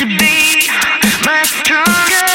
to be my strongest.